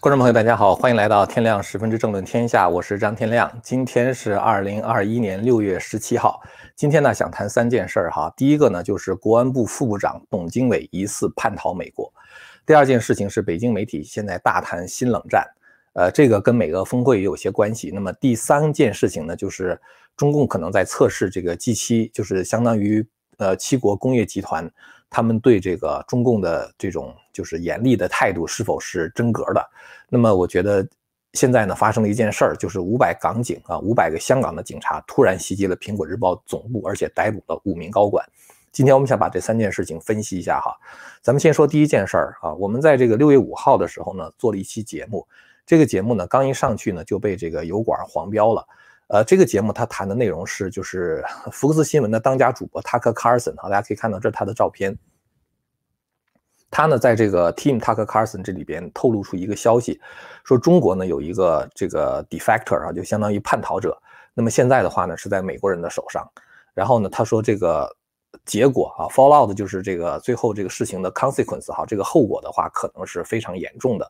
观众朋友，大家好，欢迎来到天亮十分之政论天下，我是张天亮。今天是二零二一年六月十七号。今天呢，想谈三件事儿哈。第一个呢，就是国安部副部长董经纬疑似叛逃美国。第二件事情是北京媒体现在大谈新冷战，呃，这个跟美俄峰会也有些关系。那么第三件事情呢，就是中共可能在测试这个 G 七，就是相当于呃七国工业集团。他们对这个中共的这种就是严厉的态度是否是真格的？那么我觉得现在呢发生了一件事儿，就是五百港警啊，五百个香港的警察突然袭击了苹果日报总部，而且逮捕了五名高管。今天我们想把这三件事情分析一下哈。咱们先说第一件事儿啊，我们在这个六月五号的时候呢做了一期节目，这个节目呢刚一上去呢就被这个油管黄标了。呃，这个节目他谈的内容是，就是 福克斯新闻的当家主播 Tucker Carlson 啊，大家可以看到这是他的照片。他呢，在这个 Team Tucker carson 这里边透露出一个消息，说中国呢有一个这个 defector 啊，就相当于叛逃者。那么现在的话呢，是在美国人的手上。然后呢，他说这个结果啊，fallout 就是这个最后这个事情的 consequence 哈，这个后果的话可能是非常严重的。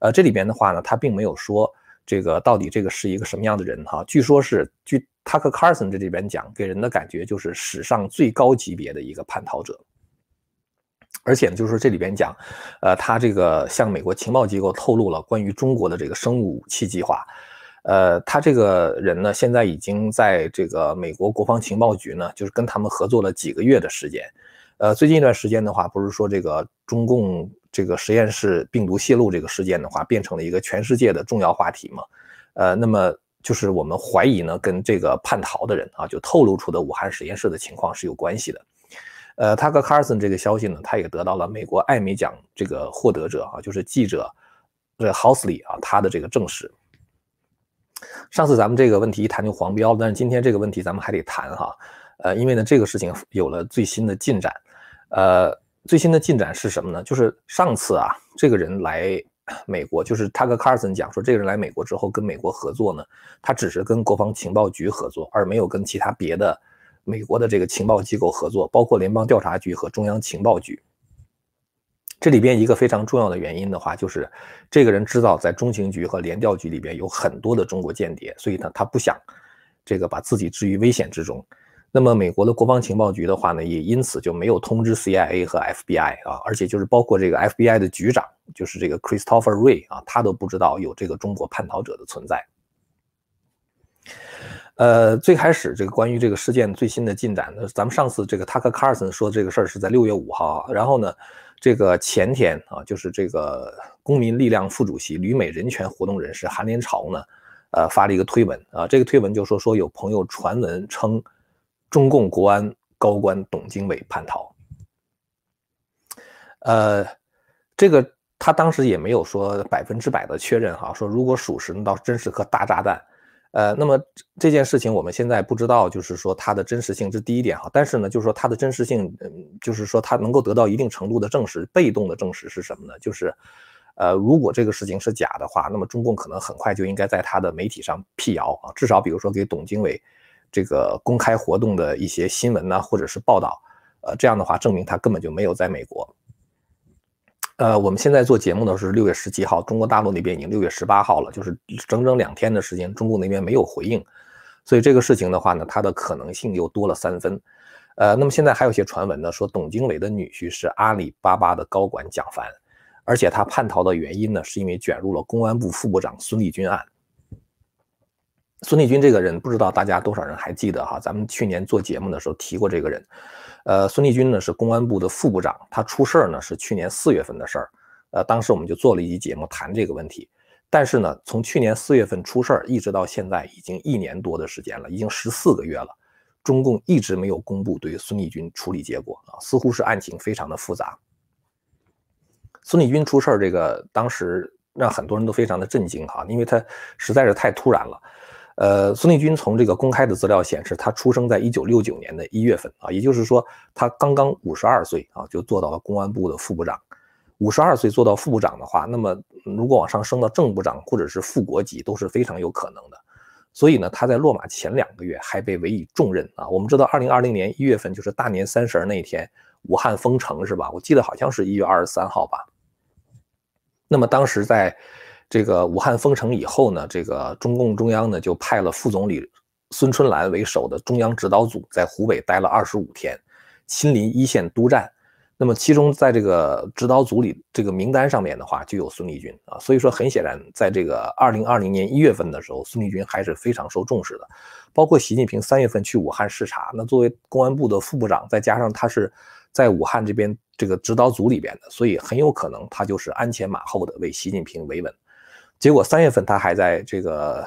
呃，这里边的话呢，他并没有说。这个到底这个是一个什么样的人哈？据说是据 Tucker Carlson 这里边讲，给人的感觉就是史上最高级别的一个叛逃者。而且呢，就是这里边讲，呃，他这个向美国情报机构透露了关于中国的这个生物武器计划。呃，他这个人呢，现在已经在这个美国国防情报局呢，就是跟他们合作了几个月的时间。呃，最近一段时间的话，不是说这个中共。这个实验室病毒泄露这个事件的话，变成了一个全世界的重要话题嘛？呃，那么就是我们怀疑呢，跟这个叛逃的人啊，就透露出的武汉实验室的情况是有关系的。呃，他和 Carson 这个消息呢，他也得到了美国艾美奖这个获得者啊，就是记者这 Housley 啊，他的这个证实。上次咱们这个问题一谈就黄标，但是今天这个问题咱们还得谈哈。呃，因为呢，这个事情有了最新的进展，呃。最新的进展是什么呢？就是上次啊，这个人来美国，就是他跟卡尔森讲说，这个人来美国之后跟美国合作呢，他只是跟国防情报局合作，而没有跟其他别的美国的这个情报机构合作，包括联邦调查局和中央情报局。这里边一个非常重要的原因的话，就是这个人知道在中情局和联调局里边有很多的中国间谍，所以呢，他不想这个把自己置于危险之中。那么美国的国防情报局的话呢，也因此就没有通知 CIA 和 FBI 啊，而且就是包括这个 FBI 的局长，就是这个 Christopher Ray 啊，他都不知道有这个中国叛逃者的存在。呃，最开始这个关于这个事件最新的进展呢，咱们上次这个 Tucker Carlson 说这个事儿是在六月五号，然后呢，这个前天啊，就是这个公民力量副主席、旅美人权活动人士韩连朝呢，呃，发了一个推文啊，这个推文就说说有朋友传闻称。中共国安高官董经纬叛逃，呃，这个他当时也没有说百分之百的确认哈，说如果属实，那倒真是颗大炸弹。呃，那么这件事情我们现在不知道，就是说它的真实性，这第一点哈。但是呢，就是说它的真实性，嗯，就是说它能够得到一定程度的证实。被动的证实是什么呢？就是，呃，如果这个事情是假的话，那么中共可能很快就应该在他的媒体上辟谣啊，至少比如说给董经纬。这个公开活动的一些新闻呢，或者是报道，呃，这样的话证明他根本就没有在美国。呃，我们现在做节目的是六月十七号，中国大陆那边已经六月十八号了，就是整整两天的时间，中共那边没有回应，所以这个事情的话呢，它的可能性又多了三分。呃，那么现在还有些传闻呢，说董经纬的女婿是阿里巴巴的高管蒋凡，而且他叛逃的原因呢，是因为卷入了公安部副部长孙立军案。孙立军这个人，不知道大家多少人还记得哈？咱们去年做节目的时候提过这个人。呃，孙立军呢是公安部的副部长，他出事儿呢是去年四月份的事儿。呃，当时我们就做了一期节目谈这个问题。但是呢，从去年四月份出事儿一直到现在，已经一年多的时间了，已经十四个月了，中共一直没有公布对孙立军处理结果啊，似乎是案情非常的复杂。孙立军出事儿这个当时让很多人都非常的震惊哈，因为他实在是太突然了。呃，孙立军从这个公开的资料显示，他出生在一九六九年的一月份啊，也就是说，他刚刚五十二岁啊，就做到了公安部的副部长。五十二岁做到副部长的话，那么如果往上升到正部长或者是副国级都是非常有可能的。所以呢，他在落马前两个月还被委以重任啊。我们知道，二零二零年一月份就是大年三十儿那天，武汉封城是吧？我记得好像是一月二十三号吧。那么当时在。这个武汉封城以后呢，这个中共中央呢就派了副总理孙春兰为首的中央指导组在湖北待了二十五天，亲临一线督战。那么其中在这个指导组里这个名单上面的话，就有孙立军啊。所以说很显然，在这个二零二零年一月份的时候，孙立军还是非常受重视的。包括习近平三月份去武汉视察，那作为公安部的副部长，再加上他是在武汉这边这个指导组里边的，所以很有可能他就是鞍前马后的为习近平维稳。结果三月份他还在这个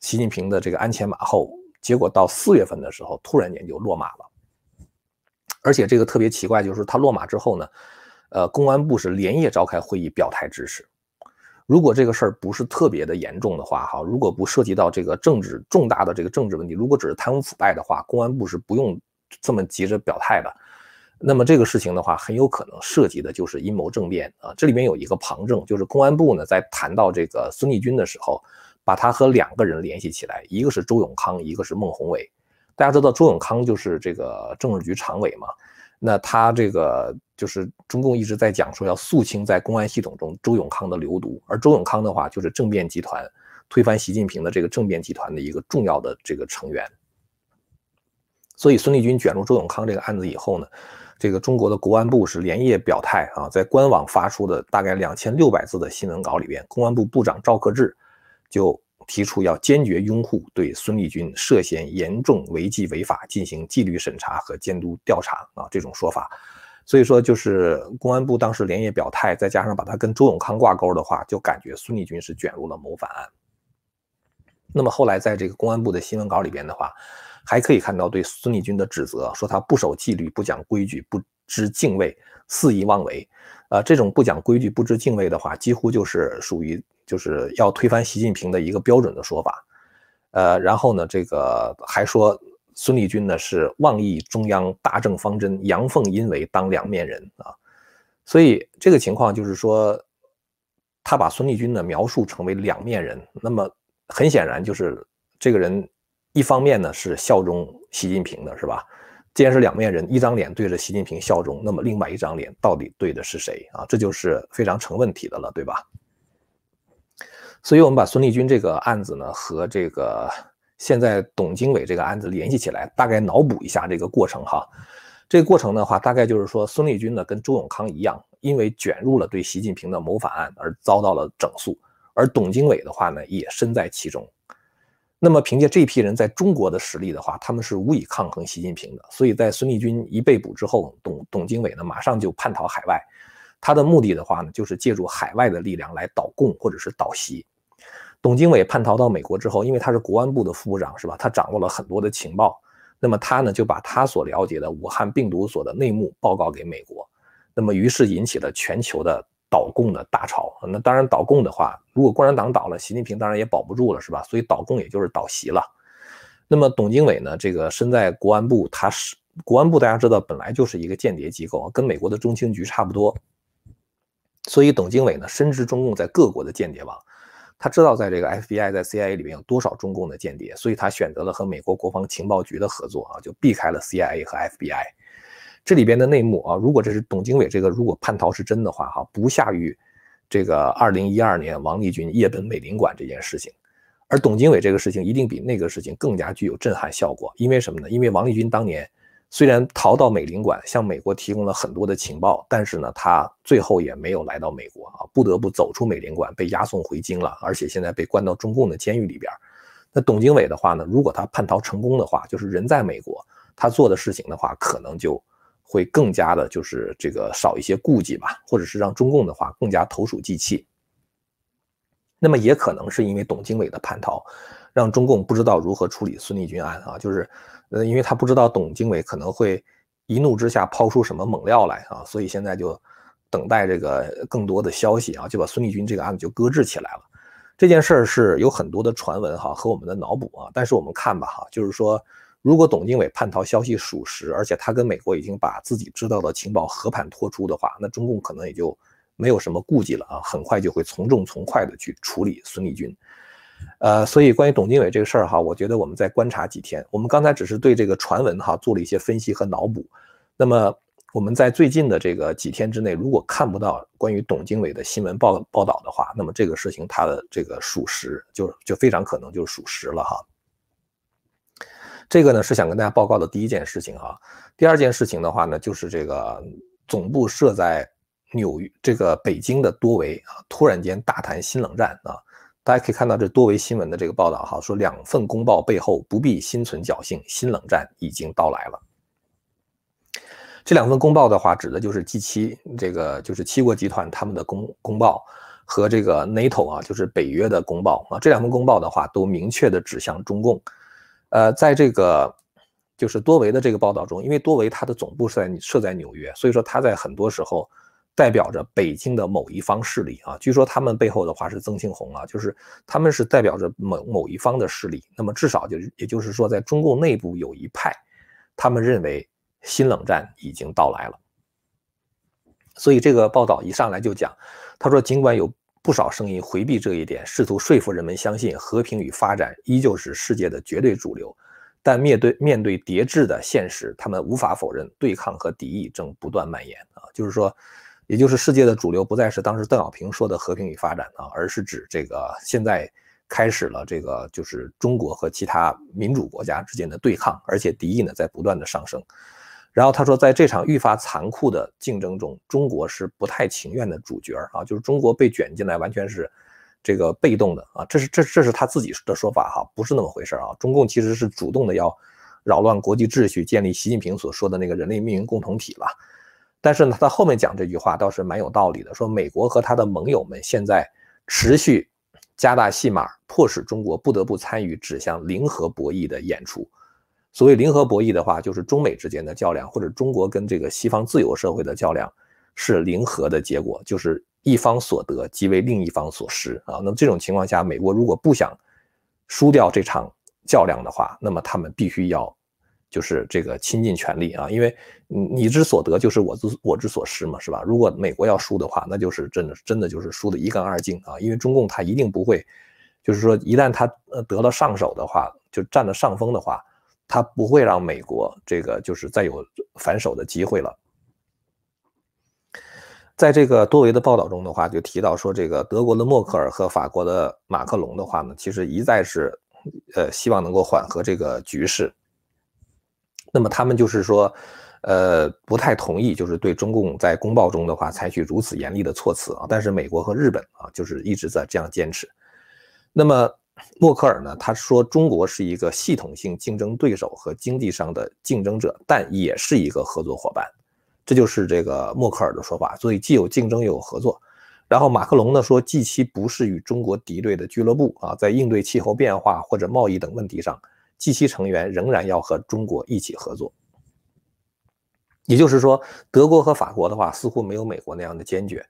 习近平的这个鞍前马后，结果到四月份的时候，突然间就落马了。而且这个特别奇怪，就是他落马之后呢，呃，公安部是连夜召开会议表态支持。如果这个事儿不是特别的严重的话，哈，如果不涉及到这个政治重大的这个政治问题，如果只是贪污腐败的话，公安部是不用这么急着表态的。那么这个事情的话，很有可能涉及的就是阴谋政变啊。这里面有一个旁证，就是公安部呢在谈到这个孙立军的时候，把他和两个人联系起来，一个是周永康，一个是孟宏伟。大家知道周永康就是这个政治局常委嘛？那他这个就是中共一直在讲说要肃清在公安系统中周永康的流毒，而周永康的话就是政变集团推翻习近平的这个政变集团的一个重要的这个成员。所以孙立军卷入周永康这个案子以后呢，这个中国的国安部是连夜表态啊，在官网发出的大概两千六百字的新闻稿里边，公安部部长赵克志就。提出要坚决拥护对孙立军涉嫌严重违纪违法进行纪律审查和监督调查啊这种说法，所以说就是公安部当时连夜表态，再加上把他跟周永康挂钩的话，就感觉孙立军是卷入了谋反案。那么后来在这个公安部的新闻稿里边的话，还可以看到对孙立军的指责，说他不守纪律、不讲规矩、不知敬畏、肆意妄为。呃，这种不讲规矩、不知敬畏的话，几乎就是属于。就是要推翻习近平的一个标准的说法，呃，然后呢，这个还说孙立军呢是妄议中央大政方针，阳奉阴违，当两面人啊，所以这个情况就是说，他把孙立军呢描述成为两面人，那么很显然就是这个人一方面呢是效忠习近平的，是吧？既然是两面人，一张脸对着习近平效忠，那么另外一张脸到底对的是谁啊？这就是非常成问题的了，对吧？所以，我们把孙立军这个案子呢和这个现在董经纬这个案子联系起来，大概脑补一下这个过程哈。这个过程的话，大概就是说，孙立军呢跟周永康一样，因为卷入了对习近平的谋反案而遭到了整肃，而董经纬的话呢也身在其中。那么，凭借这批人在中国的实力的话，他们是无以抗衡习近平的。所以在孙立军一被捕之后，董董经纬呢马上就叛逃海外，他的目的的话呢，就是借助海外的力量来倒共或者是倒习。董经纬叛逃到美国之后，因为他是国安部的副部长，是吧？他掌握了很多的情报，那么他呢就把他所了解的武汉病毒所的内幕报告给美国，那么于是引起了全球的倒共的大潮。那当然倒共的话，如果共产党倒了，习近平当然也保不住了，是吧？所以倒共也就是倒习了。那么董经纬呢，这个身在国安部，他是国安部，大家知道本来就是一个间谍机构，跟美国的中情局差不多，所以董经纬呢深知中共在各国的间谍网。他知道在这个 FBI 在 CIA 里面有多少中共的间谍，所以他选择了和美国国防情报局的合作啊，就避开了 CIA 和 FBI。这里边的内幕啊，如果这是董经纬这个如果叛逃是真的话哈，不下于这个2012年王立军夜奔美领馆这件事情，而董经纬这个事情一定比那个事情更加具有震撼效果。因为什么呢？因为王立军当年。虽然逃到美领馆，向美国提供了很多的情报，但是呢，他最后也没有来到美国啊，不得不走出美领馆，被押送回京了，而且现在被关到中共的监狱里边。那董经纬的话呢，如果他叛逃成功的话，就是人在美国，他做的事情的话，可能就会更加的，就是这个少一些顾忌吧，或者是让中共的话更加投鼠忌器。那么也可能是因为董经纬的叛逃，让中共不知道如何处理孙立军案啊，就是。呃，因为他不知道董经纬可能会一怒之下抛出什么猛料来啊，所以现在就等待这个更多的消息啊，就把孙立军这个案子就搁置起来了。这件事儿是有很多的传闻哈和我们的脑补啊，但是我们看吧哈，就是说如果董经纬叛逃消息属实，而且他跟美国已经把自己知道的情报和盘托出的话，那中共可能也就没有什么顾忌了啊，很快就会从重从快的去处理孙立军。呃，所以关于董经纬这个事儿哈，我觉得我们再观察几天。我们刚才只是对这个传闻哈做了一些分析和脑补。那么我们在最近的这个几天之内，如果看不到关于董经纬的新闻报报道的话，那么这个事情它的这个属实就就非常可能就是属实了哈。这个呢是想跟大家报告的第一件事情哈。第二件事情的话呢，就是这个总部设在纽约这个北京的多维啊，突然间大谈新冷战啊。大家可以看到这多维新闻的这个报道哈，说两份公报背后不必心存侥幸，新冷战已经到来了。这两份公报的话，指的就是 G 七这个就是七国集团他们的公公报和这个 NATO 啊，就是北约的公报啊。这两份公报的话，都明确的指向中共。呃，在这个就是多维的这个报道中，因为多维它的总部是在设在纽约，所以说它在很多时候代表着北京的某一方势力啊。据说他们背后的话是曾庆红啊，就是他们是代表着某某一方的势力。那么至少就也就是说，在中共内部有一派，他们认为。新冷战已经到来了，所以这个报道一上来就讲，他说，尽管有不少声音回避这一点，试图说服人们相信和平与发展依旧是世界的绝对主流，但面对面对叠制的现实，他们无法否认对抗和敌意正不断蔓延啊，就是说，也就是世界的主流不再是当时邓小平说的和平与发展啊，而是指这个现在开始了这个就是中国和其他民主国家之间的对抗，而且敌意呢在不断的上升。然后他说，在这场愈发残酷的竞争中，中国是不太情愿的主角啊，就是中国被卷进来，完全是这个被动的啊，这是这这是他自己的说法哈，不是那么回事啊。中共其实是主动的要扰乱国际秩序，建立习近平所说的那个人类命运共同体了。但是呢，他后面讲这句话倒是蛮有道理的，说美国和他的盟友们现在持续加大戏码，迫使中国不得不参与指向零和博弈的演出。所谓零和博弈的话，就是中美之间的较量，或者中国跟这个西方自由社会的较量，是零和的结果，就是一方所得即为另一方所失啊。那么这种情况下，美国如果不想输掉这场较量的话，那么他们必须要就是这个倾尽全力啊，因为你你之所得就是我之我之所失嘛，是吧？如果美国要输的话，那就是真的真的就是输的一干二净啊，因为中共他一定不会，就是说一旦他呃得了上手的话，就占了上风的话。他不会让美国这个就是再有反手的机会了。在这个多维的报道中的话，就提到说，这个德国的默克尔和法国的马克龙的话呢，其实一再是，呃，希望能够缓和这个局势。那么他们就是说，呃，不太同意，就是对中共在公报中的话采取如此严厉的措辞啊。但是美国和日本啊，就是一直在这样坚持。那么。默克尔呢？他说中国是一个系统性竞争对手和经济上的竞争者，但也是一个合作伙伴。这就是这个默克尔的说法。所以既有竞争又有合作。然后马克龙呢说，G7 不是与中国敌对的俱乐部啊，在应对气候变化或者贸易等问题上，G7 成员仍然要和中国一起合作。也就是说，德国和法国的话似乎没有美国那样的坚决。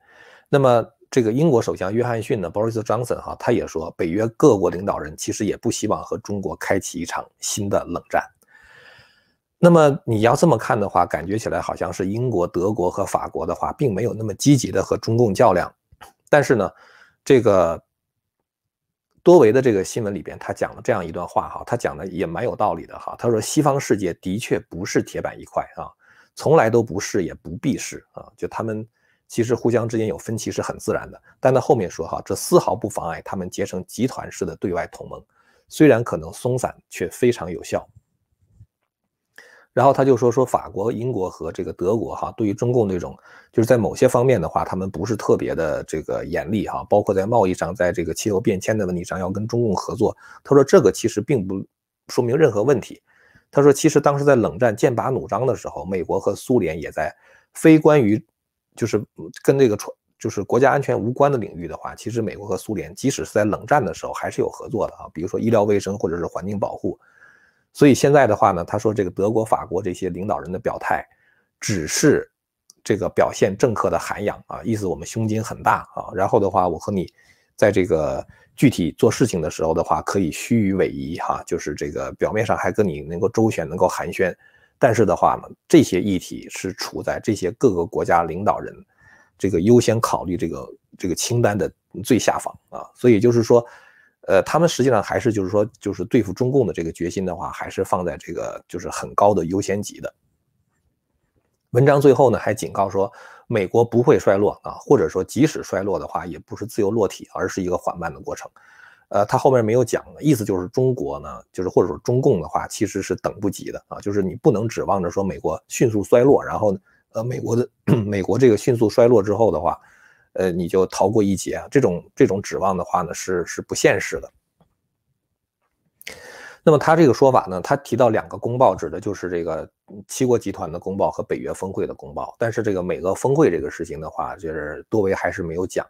那么。这个英国首相约翰逊呢，Boris Johnson 哈，他也说，北约各国领导人其实也不希望和中国开启一场新的冷战。那么你要这么看的话，感觉起来好像是英国、德国和法国的话，并没有那么积极的和中共较量。但是呢，这个多维的这个新闻里边，他讲了这样一段话哈，他讲的也蛮有道理的哈。他说，西方世界的确不是铁板一块啊，从来都不是，也不必是啊，就他们。其实互相之间有分歧是很自然的，但他后面说哈，这丝毫不妨碍他们结成集团式的对外同盟，虽然可能松散，却非常有效。然后他就说说法国、英国和这个德国哈，对于中共那种就是在某些方面的话，他们不是特别的这个严厉哈，包括在贸易上，在这个气候变迁的问题上要跟中共合作。他说这个其实并不说明任何问题。他说其实当时在冷战剑拔弩张的时候，美国和苏联也在非关于。就是跟这个传，就是国家安全无关的领域的话，其实美国和苏联即使是在冷战的时候还是有合作的啊，比如说医疗卫生或者是环境保护。所以现在的话呢，他说这个德国、法国这些领导人的表态，只是这个表现政客的涵养啊，意思我们胸襟很大啊。然后的话，我和你在这个具体做事情的时候的话，可以虚与委蛇哈，就是这个表面上还跟你能够周旋，能够寒暄。但是的话呢，这些议题是处在这些各个国家领导人这个优先考虑这个这个清单的最下方啊，所以就是说，呃，他们实际上还是就是说，就是对付中共的这个决心的话，还是放在这个就是很高的优先级的。文章最后呢还警告说，美国不会衰落啊，或者说即使衰落的话，也不是自由落体，而是一个缓慢的过程。呃，他后面没有讲的，意思就是中国呢，就是或者说中共的话，其实是等不及的啊，就是你不能指望着说美国迅速衰落，然后呃，美国的 美国这个迅速衰落之后的话，呃，你就逃过一劫啊，这种这种指望的话呢，是是不现实的。那么他这个说法呢，他提到两个公报，指的就是这个七国集团的公报和北约峰会的公报。但是这个美俄峰会这个事情的话，就是多维还是没有讲。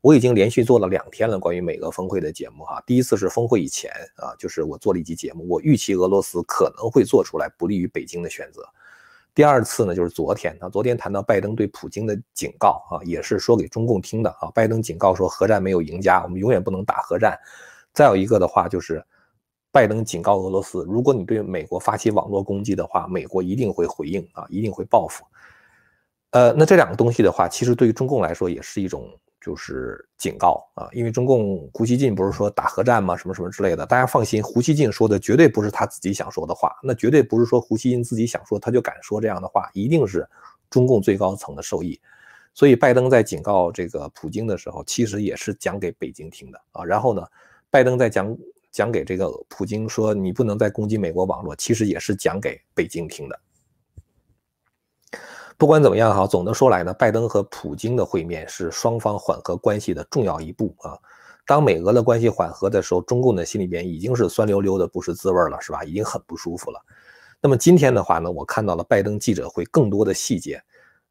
我已经连续做了两天了关于美俄峰会的节目哈。第一次是峰会以前啊，就是我做了一集节目，我预期俄罗斯可能会做出来不利于北京的选择。第二次呢，就是昨天啊，昨天谈到拜登对普京的警告啊，也是说给中共听的啊。拜登警告说，核战没有赢家，我们永远不能打核战。再有一个的话就是。拜登警告俄罗斯，如果你对美国发起网络攻击的话，美国一定会回应啊，一定会报复。呃，那这两个东西的话，其实对于中共来说也是一种就是警告啊，因为中共胡锡进不是说打核战吗？什么什么之类的，大家放心，胡锡进说的绝对不是他自己想说的话，那绝对不是说胡锡进自己想说他就敢说这样的话，一定是中共最高层的授意。所以拜登在警告这个普京的时候，其实也是讲给北京听的啊。然后呢，拜登在讲。讲给这个普京说，你不能再攻击美国网络，其实也是讲给北京听的。不管怎么样哈，总的说来呢，拜登和普京的会面是双方缓和关系的重要一步啊。当美俄的关系缓和的时候，中共的心里边已经是酸溜溜的，不是滋味了，是吧？已经很不舒服了。那么今天的话呢，我看到了拜登记者会更多的细节，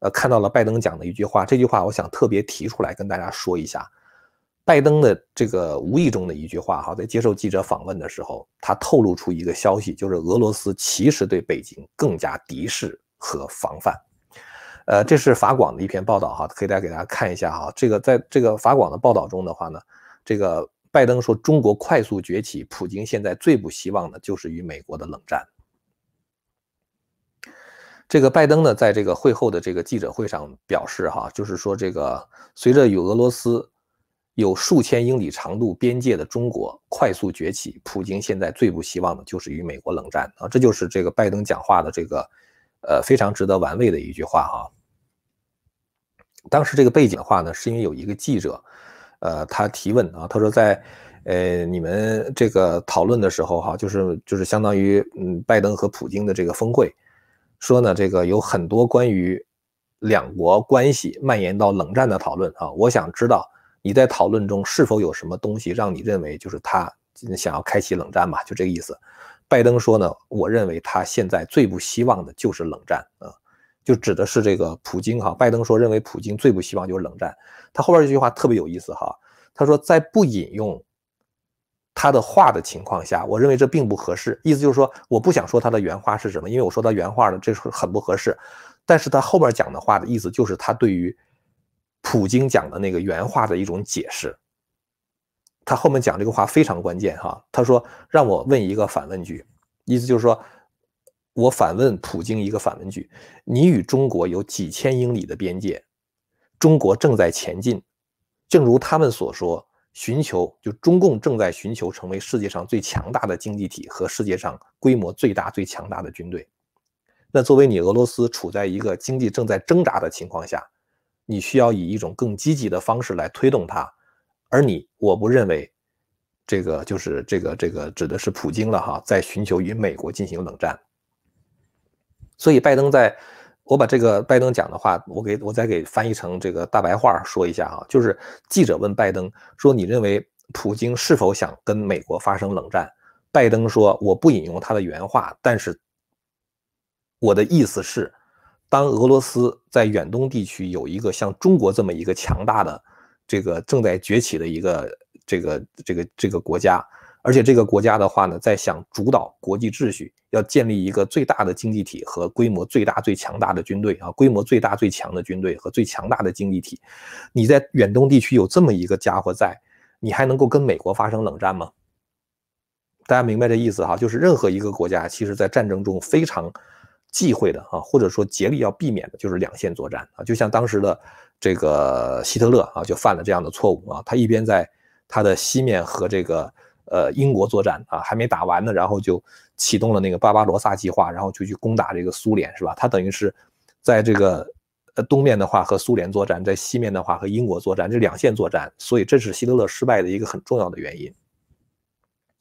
呃，看到了拜登讲的一句话，这句话我想特别提出来跟大家说一下。拜登的这个无意中的一句话，哈，在接受记者访问的时候，他透露出一个消息，就是俄罗斯其实对北京更加敌视和防范。呃，这是法广的一篇报道，哈，可以大家给大家看一下，哈，这个在这个法广的报道中的话呢，这个拜登说中国快速崛起，普京现在最不希望的就是与美国的冷战。这个拜登呢，在这个会后的这个记者会上表示，哈，就是说这个随着与俄罗斯。有数千英里长度边界的中国快速崛起，普京现在最不希望的就是与美国冷战啊！这就是这个拜登讲话的这个，呃，非常值得玩味的一句话哈。当时这个背景的话呢，是因为有一个记者，呃，他提问啊，他说在，呃，你们这个讨论的时候哈，就是就是相当于嗯，拜登和普京的这个峰会，说呢，这个有很多关于两国关系蔓延到冷战的讨论啊，我想知道。你在讨论中是否有什么东西让你认为就是他想要开启冷战嘛？就这个意思。拜登说呢，我认为他现在最不希望的就是冷战啊，就指的是这个普京哈。拜登说认为普京最不希望就是冷战。他后边这句话特别有意思哈，他说在不引用他的话的情况下，我认为这并不合适。意思就是说我不想说他的原话是什么，因为我说他原话呢，这是很不合适。但是他后边讲的话的意思就是他对于。普京讲的那个原话的一种解释，他后面讲这个话非常关键哈。他说：“让我问一个反问句，意思就是说，我反问普京一个反问句：你与中国有几千英里的边界，中国正在前进，正如他们所说，寻求就中共正在寻求成为世界上最强大的经济体和世界上规模最大、最强大的军队。那作为你俄罗斯处在一个经济正在挣扎的情况下。”你需要以一种更积极的方式来推动它，而你，我不认为，这个就是这个这个指的是普京了哈，在寻求与美国进行冷战。所以拜登在，我把这个拜登讲的话，我给我再给翻译成这个大白话说一下啊，就是记者问拜登说：“你认为普京是否想跟美国发生冷战？”拜登说：“我不引用他的原话，但是我的意思是。”当俄罗斯在远东地区有一个像中国这么一个强大的、这个正在崛起的一个这个这个这个国家，而且这个国家的话呢，在想主导国际秩序，要建立一个最大的经济体和规模最大、最强大的军队啊，规模最大、最强的军队和最强大的经济体，你在远东地区有这么一个家伙在，你还能够跟美国发生冷战吗？大家明白这意思哈？就是任何一个国家，其实在战争中非常。忌讳的啊，或者说竭力要避免的就是两线作战啊，就像当时的这个希特勒啊，就犯了这样的错误啊。他一边在他的西面和这个呃英国作战啊，还没打完呢，然后就启动了那个巴巴罗萨计划，然后就去攻打这个苏联，是吧？他等于是在这个呃东面的话和苏联作战，在西面的话和英国作战，这两线作战，所以这是希特勒失败的一个很重要的原因。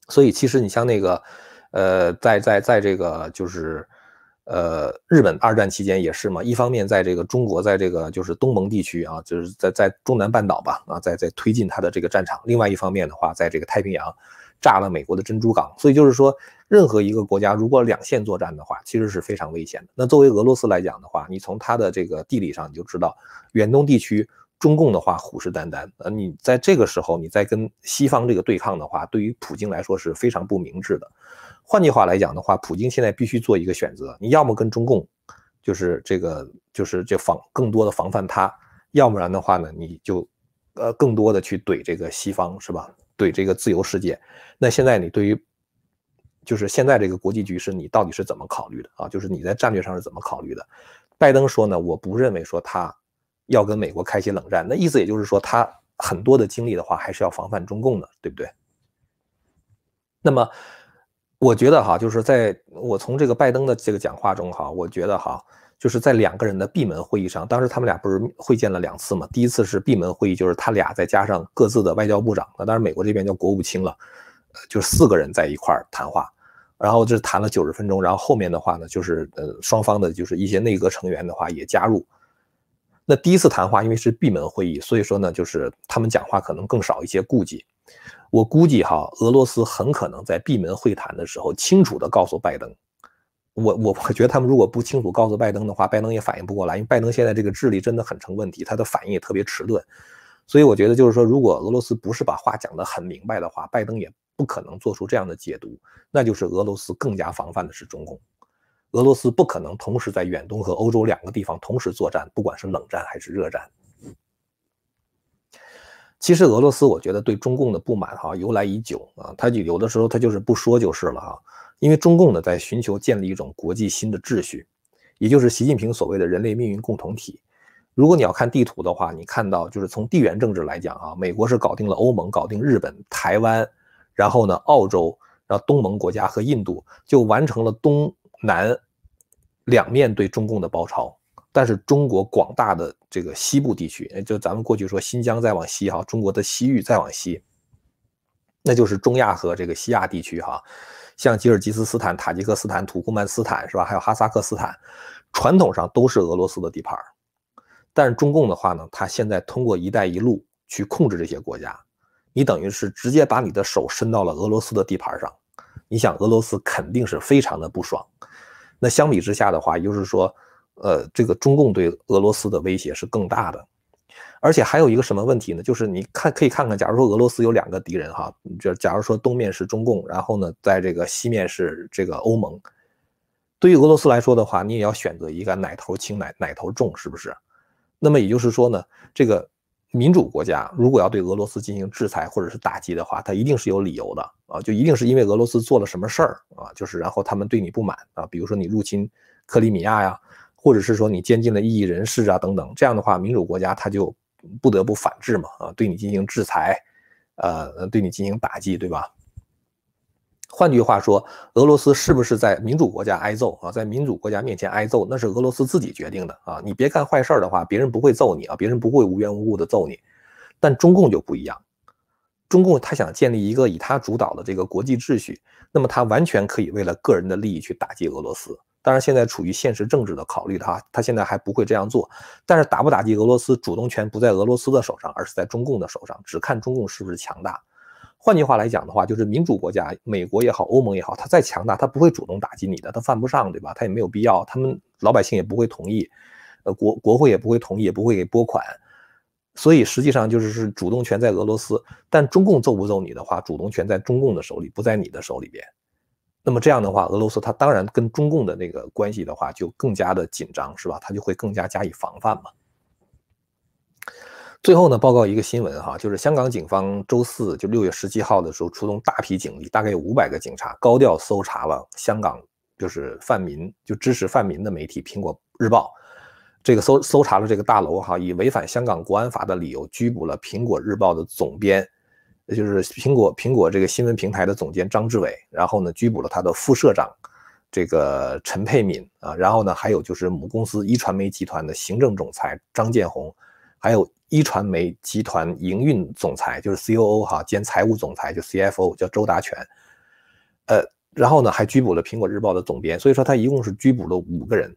所以其实你像那个，呃，在在在这个就是。呃，日本二战期间也是嘛，一方面在这个中国，在这个就是东盟地区啊，就是在在中南半岛吧，啊，在在推进他的这个战场。另外一方面的话，在这个太平洋炸了美国的珍珠港。所以就是说，任何一个国家如果两线作战的话，其实是非常危险的。那作为俄罗斯来讲的话，你从它的这个地理上你就知道，远东地区中共的话虎视眈眈。呃，你在这个时候你再跟西方这个对抗的话，对于普京来说是非常不明智的。换句话来讲的话，普京现在必须做一个选择，你要么跟中共，就是这个，就是这防更多的防范他，要不然的话呢，你就，呃，更多的去怼这个西方，是吧？怼这个自由世界。那现在你对于，就是现在这个国际局势，你到底是怎么考虑的啊？就是你在战略上是怎么考虑的？拜登说呢，我不认为说他要跟美国开启冷战，那意思也就是说，他很多的精力的话，还是要防范中共的，对不对？那么。我觉得哈，就是在我从这个拜登的这个讲话中哈，我觉得哈，就是在两个人的闭门会议上，当时他们俩不是会见了两次嘛？第一次是闭门会议，就是他俩再加上各自的外交部长，那当然美国这边叫国务卿了，呃，就四个人在一块儿谈话，然后这谈了九十分钟，然后后面的话呢，就是呃双方的就是一些内阁成员的话也加入。那第一次谈话因为是闭门会议，所以说呢，就是他们讲话可能更少一些顾忌。我估计哈，俄罗斯很可能在闭门会谈的时候清楚的告诉拜登，我我我觉得他们如果不清楚告诉拜登的话，拜登也反应不过来，因为拜登现在这个智力真的很成问题，他的反应也特别迟钝，所以我觉得就是说，如果俄罗斯不是把话讲得很明白的话，拜登也不可能做出这样的解读，那就是俄罗斯更加防范的是中共，俄罗斯不可能同时在远东和欧洲两个地方同时作战，不管是冷战还是热战。其实俄罗斯，我觉得对中共的不满哈由来已久啊，他就有的时候他就是不说就是了哈。因为中共呢在寻求建立一种国际新的秩序，也就是习近平所谓的人类命运共同体。如果你要看地图的话，你看到就是从地缘政治来讲啊，美国是搞定了欧盟，搞定日本、台湾，然后呢澳洲，然后东盟国家和印度就完成了东南两面对中共的包抄。但是中国广大的这个西部地区，就咱们过去说新疆再往西哈，中国的西域再往西，那就是中亚和这个西亚地区哈，像吉尔吉斯斯坦、塔吉克斯坦、土库曼斯坦是吧？还有哈萨克斯坦，传统上都是俄罗斯的地盘但是中共的话呢，他现在通过“一带一路”去控制这些国家，你等于是直接把你的手伸到了俄罗斯的地盘上，你想俄罗斯肯定是非常的不爽。那相比之下的话，也就是说。呃，这个中共对俄罗斯的威胁是更大的，而且还有一个什么问题呢？就是你看，可以看看，假如说俄罗斯有两个敌人哈，就假如说东面是中共，然后呢，在这个西面是这个欧盟，对于俄罗斯来说的话，你也要选择一个哪头轻哪哪头重，是不是？那么也就是说呢，这个民主国家如果要对俄罗斯进行制裁或者是打击的话，它一定是有理由的啊，就一定是因为俄罗斯做了什么事儿啊，就是然后他们对你不满啊，比如说你入侵克里米亚呀。或者是说你监禁了异议人士啊等等，这样的话，民主国家他就不得不反制嘛，啊，对你进行制裁，呃，对你进行打击，对吧？换句话说，俄罗斯是不是在民主国家挨揍啊？在民主国家面前挨揍，那是俄罗斯自己决定的啊！你别干坏事的话，别人不会揍你啊，别人不会无缘无故的揍你。但中共就不一样，中共他想建立一个以他主导的这个国际秩序，那么他完全可以为了个人的利益去打击俄罗斯。当然，现在处于现实政治的考虑的哈，他现在还不会这样做。但是打不打击俄罗斯，主动权不在俄罗斯的手上，而是在中共的手上，只看中共是不是强大。换句话来讲的话，就是民主国家，美国也好，欧盟也好，他再强大，他不会主动打击你的，他犯不上，对吧？他也没有必要，他们老百姓也不会同意，呃，国国会也不会同意，也不会给拨款。所以实际上就是是主动权在俄罗斯，但中共揍不揍你的话，主动权在中共的手里，不在你的手里边。那么这样的话，俄罗斯它当然跟中共的那个关系的话就更加的紧张，是吧？它就会更加加以防范嘛。最后呢，报告一个新闻哈，就是香港警方周四就六月十七号的时候，出动大批警力，大概有五百个警察，高调搜查了香港就是泛民就支持泛民的媒体《苹果日报》，这个搜搜查了这个大楼哈，以违反香港国安法的理由拘捕了《苹果日报》的总编。就是苹果苹果这个新闻平台的总监张志伟，然后呢拘捕了他的副社长，这个陈佩敏啊，然后呢，还有就是母公司一传媒集团的行政总裁张建宏，还有一传媒集团营运总裁就是 COO 哈兼财务总裁就 CFO 叫周达全，呃，然后呢还拘捕了苹果日报的总编，所以说他一共是拘捕了五个人。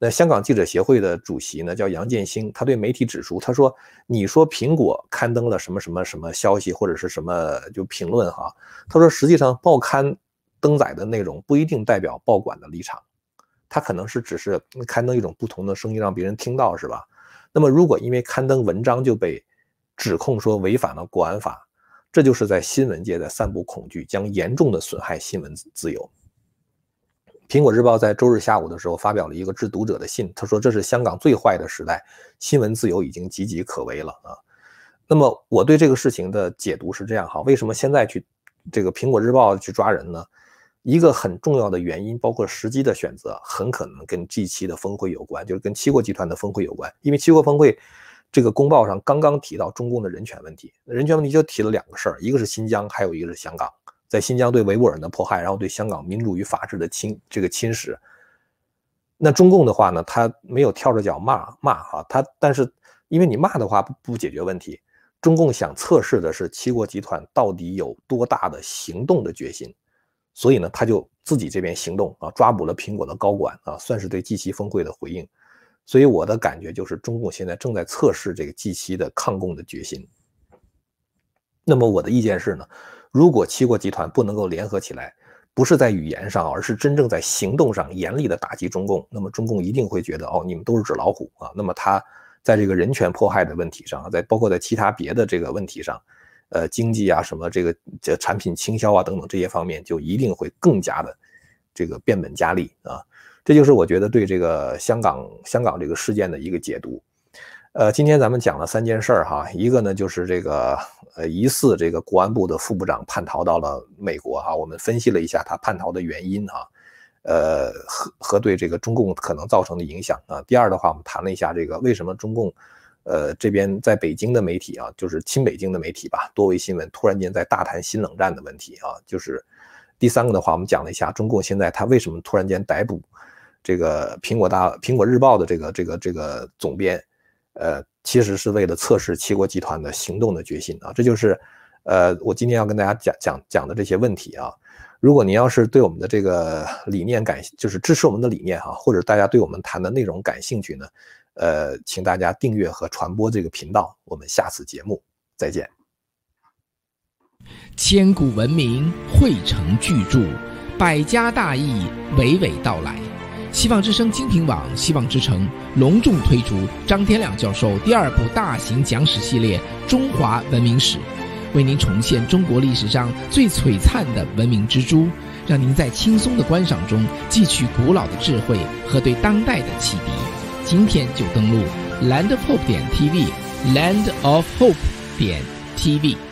那香港记者协会的主席呢叫杨建兴，他对媒体指出，他说你说苹果刊登了什么什么什么消息或者是什么就评论哈，他说实际上报刊。登载的内容不一定代表报馆的立场，它可能是只是刊登一种不同的声音，让别人听到，是吧？那么如果因为刊登文章就被指控说违反了国安法，这就是在新闻界在散布恐惧，将严重的损害新闻自由。苹果日报在周日下午的时候发表了一个致读者的信，他说这是香港最坏的时代，新闻自由已经岌岌可危了啊。那么我对这个事情的解读是这样哈，为什么现在去这个苹果日报去抓人呢？一个很重要的原因，包括时机的选择，很可能跟 G7 的峰会有关，就是跟七国集团的峰会有关。因为七国峰会这个公报上刚刚提到中共的人权问题，人权问题就提了两个事儿，一个是新疆，还有一个是香港。在新疆对维吾尔人的迫害，然后对香港民主与法治的侵这个侵蚀。那中共的话呢，他没有跳着脚骂骂哈，他但是因为你骂的话不不解决问题，中共想测试的是七国集团到底有多大的行动的决心。所以呢，他就自己这边行动啊，抓捕了苹果的高管啊，算是对 G 七峰会的回应。所以我的感觉就是，中共现在正在测试这个 G 七的抗共的决心。那么我的意见是呢，如果七国集团不能够联合起来，不是在语言上，而是真正在行动上严厉的打击中共，那么中共一定会觉得哦，你们都是纸老虎啊。那么他在这个人权迫害的问题上，在包括在其他别的这个问题上。呃，经济啊，什么这个这产品倾销啊等等这些方面，就一定会更加的这个变本加厉啊。这就是我觉得对这个香港香港这个事件的一个解读。呃，今天咱们讲了三件事儿哈，一个呢就是这个呃疑似这个国安部的副部长叛逃到了美国哈，我们分析了一下他叛逃的原因哈，呃和和对这个中共可能造成的影响啊。第二的话，我们谈了一下这个为什么中共。呃，这边在北京的媒体啊，就是亲北京的媒体吧，多维新闻突然间在大谈新冷战的问题啊。就是第三个的话，我们讲了一下中共现在他为什么突然间逮捕这个苹果大苹果日报的这个这个这个总编，呃，其实是为了测试七国集团的行动的决心啊。这就是呃，我今天要跟大家讲讲讲的这些问题啊。如果您要是对我们的这个理念感，就是支持我们的理念哈，或者大家对我们谈的内容感兴趣呢？呃，请大家订阅和传播这个频道。我们下次节目再见。千古文明汇成巨著，百家大义娓娓道来。希望之声精品网、希望之城隆重推出张天亮教授第二部大型讲史系列《中华文明史》，为您重现中国历史上最璀璨的文明之珠，让您在轻松的观赏中汲取古老的智慧和对当代的启迪。今天就登录 landofhope 点 tv，land of hope 点 tv。